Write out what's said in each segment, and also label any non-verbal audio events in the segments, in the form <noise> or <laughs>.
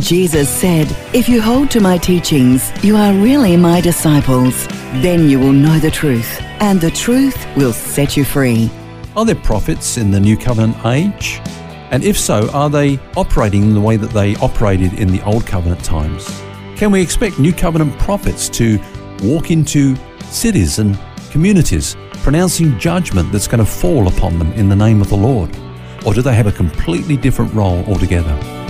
Jesus said, If you hold to my teachings, you are really my disciples. Then you will know the truth, and the truth will set you free. Are there prophets in the New Covenant age? And if so, are they operating in the way that they operated in the Old Covenant times? Can we expect New Covenant prophets to walk into cities and communities pronouncing judgment that's going to fall upon them in the name of the Lord? Or do they have a completely different role altogether?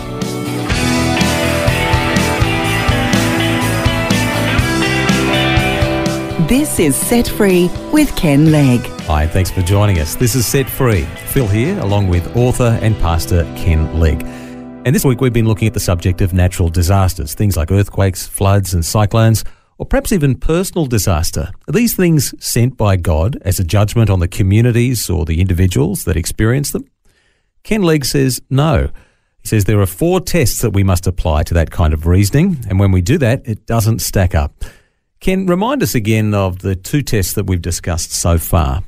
This is Set Free with Ken Legg. Hi, thanks for joining us. This is Set Free. Phil here, along with author and pastor Ken Legg. And this week we've been looking at the subject of natural disasters, things like earthquakes, floods, and cyclones, or perhaps even personal disaster. Are these things sent by God as a judgment on the communities or the individuals that experience them? Ken Legg says no. He says there are four tests that we must apply to that kind of reasoning, and when we do that, it doesn't stack up. Ken, remind us again of the two tests that we've discussed so far.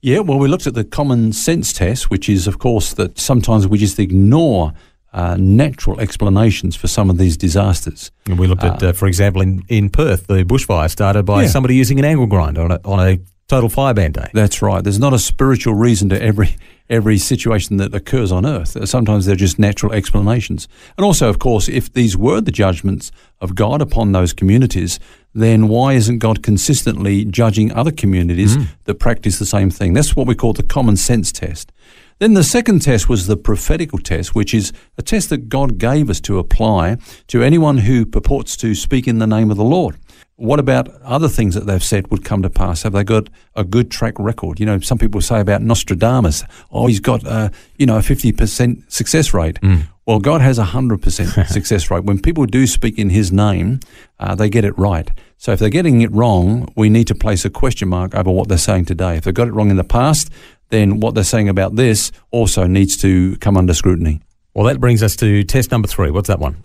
Yeah, well, we looked at the common sense test, which is, of course, that sometimes we just ignore uh, natural explanations for some of these disasters. And we looked at, uh, uh, for example, in, in Perth, the bushfire started by Yeah. somebody using an angle grinder on a, on a total fire ban day. That's right. There's not a spiritual reason to every every situation that occurs on earth. Sometimes they're just natural explanations. And also, of course, if these were the judgments of God upon those communities, then why isn't God consistently judging other communities hmm. that practice the same thing? That's what we call the common sense test. Then the second test was the prophetical test, which is a test that God gave us to apply to anyone who purports to speak in the name of the Lord. What about other things that they've said would come to pass? Have they got a good track record? You know, some people say about Nostradamus, oh, he's got, uh, you know, a 50% success rate. Well, God has a 100% <laughs> success rate. When people do speak in his name, uh, they get it right. So if they're getting it wrong, we need to place a question mark over what they're saying today. If they got it wrong in the past, then what they're saying about this also needs to come under scrutiny. Well, that brings us to test number three. What's that one?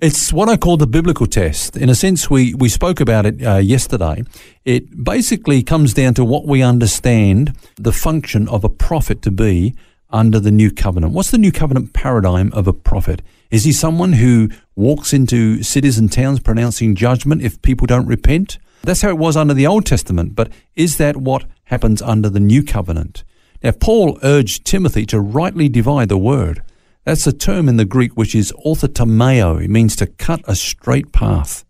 It's what I call the biblical test. In a sense, we, we spoke about it uh, yesterday. It basically comes down to what we understand the function of a prophet to be under the new covenant. What's the new covenant paradigm of a prophet? Is he someone who walks into cities and towns pronouncing judgment if people don't repent? That's how it was under the Old Testament, but is that what happens under the new covenant? Now, Paul urged Timothy to rightly divide the word. That's a term in the Greek which is orthotomeo. It means to cut a straight path.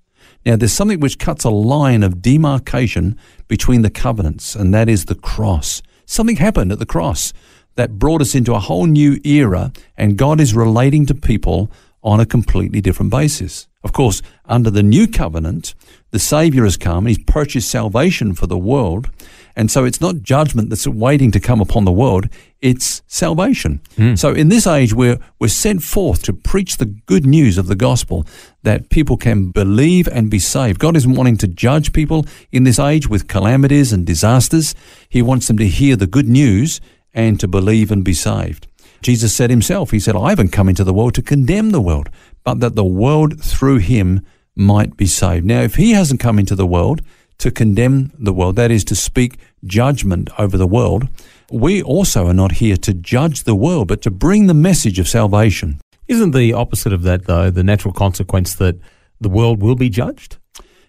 Now, there's something which cuts a line of demarcation between the covenants, and that is the cross. Something happened at the cross that brought us into a whole new era, and God is relating to people on a completely different basis. Of course, under the new covenant, the Savior has come, and He's purchased salvation for the world, and so it's not judgment that's waiting to come upon the world, it's salvation. Hmm. So in this age, we're, we're sent forth to preach the good news of the gospel that people can believe and be saved. God isn't wanting to judge people in this age with calamities and disasters. He wants them to hear the good news and to believe and be saved. Jesus said himself, He said, I haven't come into the world to condemn the world, but that the world through Him might be saved. Now, if He hasn't come into the world to condemn the world, that is to speak judgment over the world, we also are not here to judge the world, but to bring the message of salvation. Isn't the opposite of that, though, the natural consequence that the world will be judged?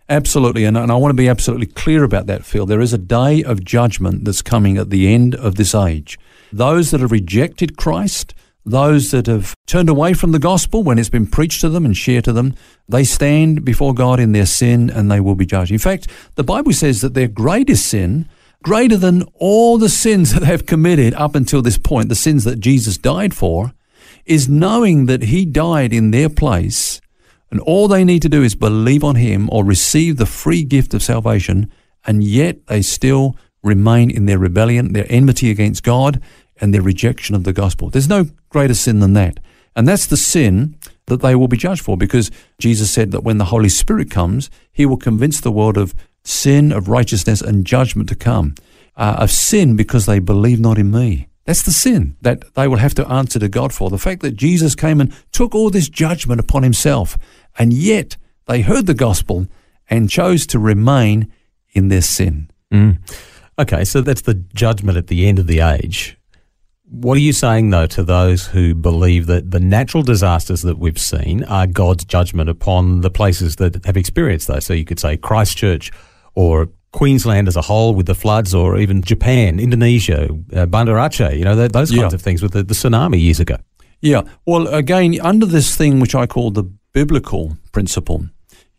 Absolutely, and, and I want to be absolutely clear about that, Phil. There is a day of judgment that's coming at the end of this age. Those that have rejected Christ, those that have turned away from the gospel when it's been preached to them and shared to them, they stand before God in their sin and they will be judged. In fact, the Bible says that their greatest sin, greater than all the sins <laughs> that they've committed up until this point, the sins that Jesus died for, is knowing that He died in their place and all they need to do is believe on him or receive the free gift of salvation, and yet they still remain in their rebellion, their enmity against God, and their rejection of the gospel. There's no greater sin than that. And that's the sin that they will be judged for because Jesus said that when the Holy Spirit comes, he will convince the world of sin, of righteousness, and judgment to come. Uh, of sin because they believe not in me. That's the sin that they will have to answer to God for. The fact that Jesus came and took all this judgment upon himself, and yet they heard the gospel and chose to remain in their sin. Mm. Okay, so that's the judgment at the end of the age. What are you saying, though, to those who believe that the natural disasters that we've seen are God's judgment upon the places that have experienced those? So you could say Christchurch or Queensland as a whole with the floods, or even Japan, Indonesia, uh, Banda Aceh, you know, th- those kinds Yeah. of things with the, the tsunami years ago. Yeah. Well, again, under this thing which I call the biblical principle,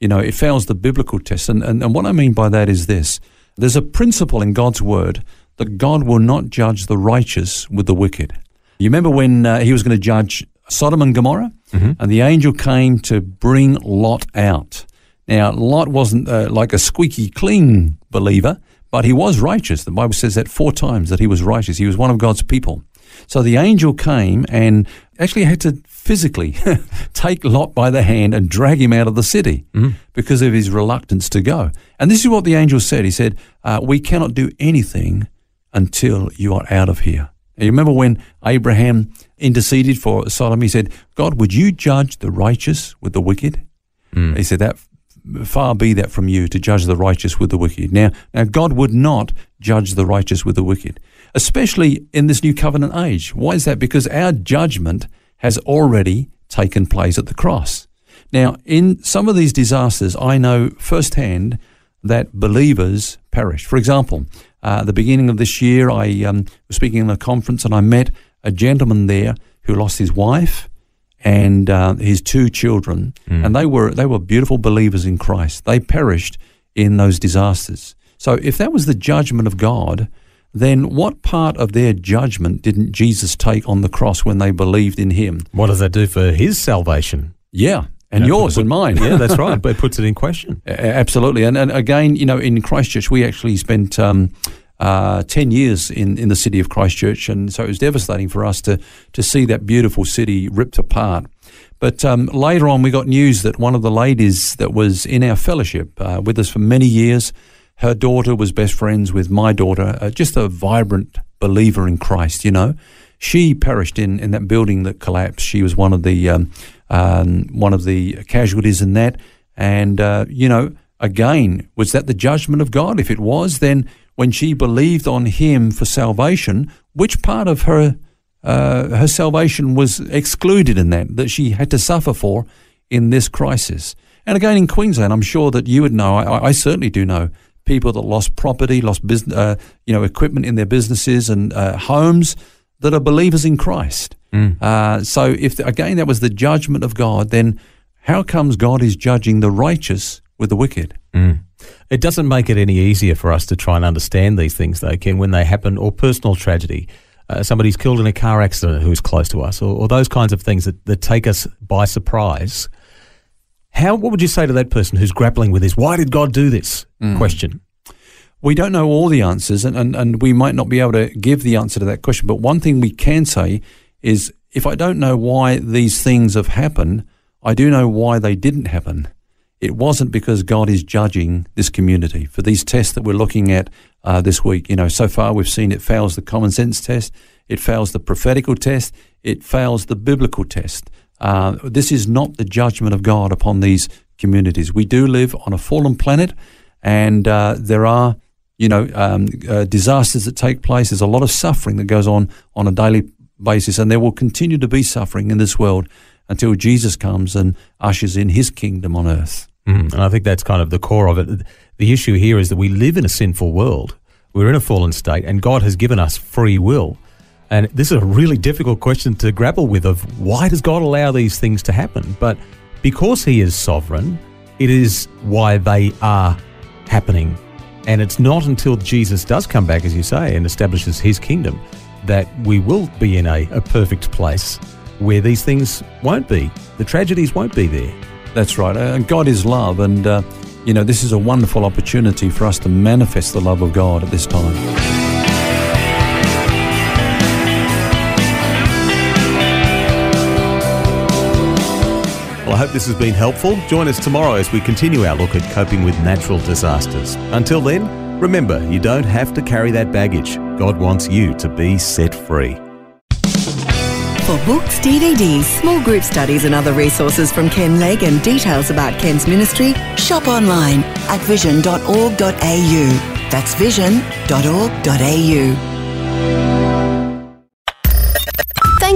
you know, it fails the biblical test. And, and, and what I mean by that is this there's a principle in God's word that God will not judge the righteous with the wicked. You remember when uh, he was going to judge Sodom and Gomorrah? And the angel came to bring Lot out. Now, Lot wasn't uh, like a squeaky clean believer, but he was righteous. The Bible says that four times that he was righteous. He was one of God's people. So the angel came and actually had to physically <laughs> take Lot by the hand and drag him out of the city because of his reluctance to go. And this is what the angel said. He said, uh, We cannot do anything until you are out of here. And you remember when Abraham interceded for Sodom? He said, God, would you judge the righteous with the wicked? Hmm. He said, That far be that from you to judge the righteous with the wicked. Now, now God would not judge the righteous with the wicked, especially in this new covenant age. Why is that? Because our judgment has already taken place at the cross. Now, in some of these disasters, I know firsthand that believers perish. For example, uh, the beginning of this year, I um, was speaking in a conference and I met a gentleman there who lost his wife and uh, his two children, and they were they were beautiful believers in Christ. They perished in those disasters. So, if that was the judgment of God, then what part of their judgment didn't Jesus take on the cross when they believed in Him? What does that do for his salvation? Yeah, and Yeah, yours and mine. Yeah, that's right. But it <laughs> puts it in question. Absolutely. And, and again, you know, in Christchurch, we actually spent um, uh, 10 years in, in the city of Christchurch. And so it was devastating for us to, to see that beautiful city ripped apart. But um, later on, we got news that one of the ladies that was in our fellowship uh, with us for many years, her daughter was best friends with my daughter, uh, just a vibrant believer in Christ, you know. She perished in, in that building that collapsed. She was one of the um, um, one of the casualties in that. And uh, you know, again, was that the judgment of God? If it was, then when she believed on Him for salvation, which part of her uh, her salvation was excluded in that that she had to suffer for in this crisis? And again, in Queensland, I'm sure that you would know. I, I certainly do know people that lost property, lost business, uh, you know, equipment in their businesses and uh, homes that are believers in Christ. Uh, so, if again that was the judgment of God, then how comes God is judging the righteous with the wicked? It doesn't make it any easier for us to try and understand these things, though, Ken, when they happen, or personal tragedy. Uh, somebody's killed in a car accident who's close to us, or, or those kinds of things that, that take us by surprise. How? What would you say to that person who's grappling with this? Why did God do this? Question. We don't know all the answers, and, and, and we might not be able to give the answer to that question. But one thing we can say is if I don't know why these things have happened, I do know why they didn't happen. It wasn't because God is judging this community. For these tests that we're looking at uh, this week, you know, so far we've seen it fails the common sense test, it fails the prophetical test, it fails the biblical test. Uh, this is not the judgment of God upon these communities. We do live on a fallen planet, and uh, there are, you know, um, uh, disasters that take place. There's a lot of suffering that goes on on a daily basis, and there will continue to be suffering in this world until Jesus comes and ushers in His kingdom on earth. Mm, and I think that's kind of the core of it. The issue here is that we live in a sinful world. We're in a fallen state, and God has given us free will. And this is a really difficult question to grapple with of why does God allow these things to happen? But because he is sovereign, it is why they are happening. And it's not until Jesus does come back, as you say, and establishes his kingdom that we will be in a, a perfect place where these things won't be. The tragedies won't be there. That's right. Uh, God is love, and uh, you know this is a wonderful opportunity for us to manifest the love of God at this time. I hope this has been helpful. Join us tomorrow as we continue our look at coping with natural disasters. Until then, remember, you don't have to carry that baggage. God wants you to be set free. For books, DVDs, small group studies, and other resources from Ken Legg and details about Ken's ministry, shop online at vision.org.au. That's vision.org.au.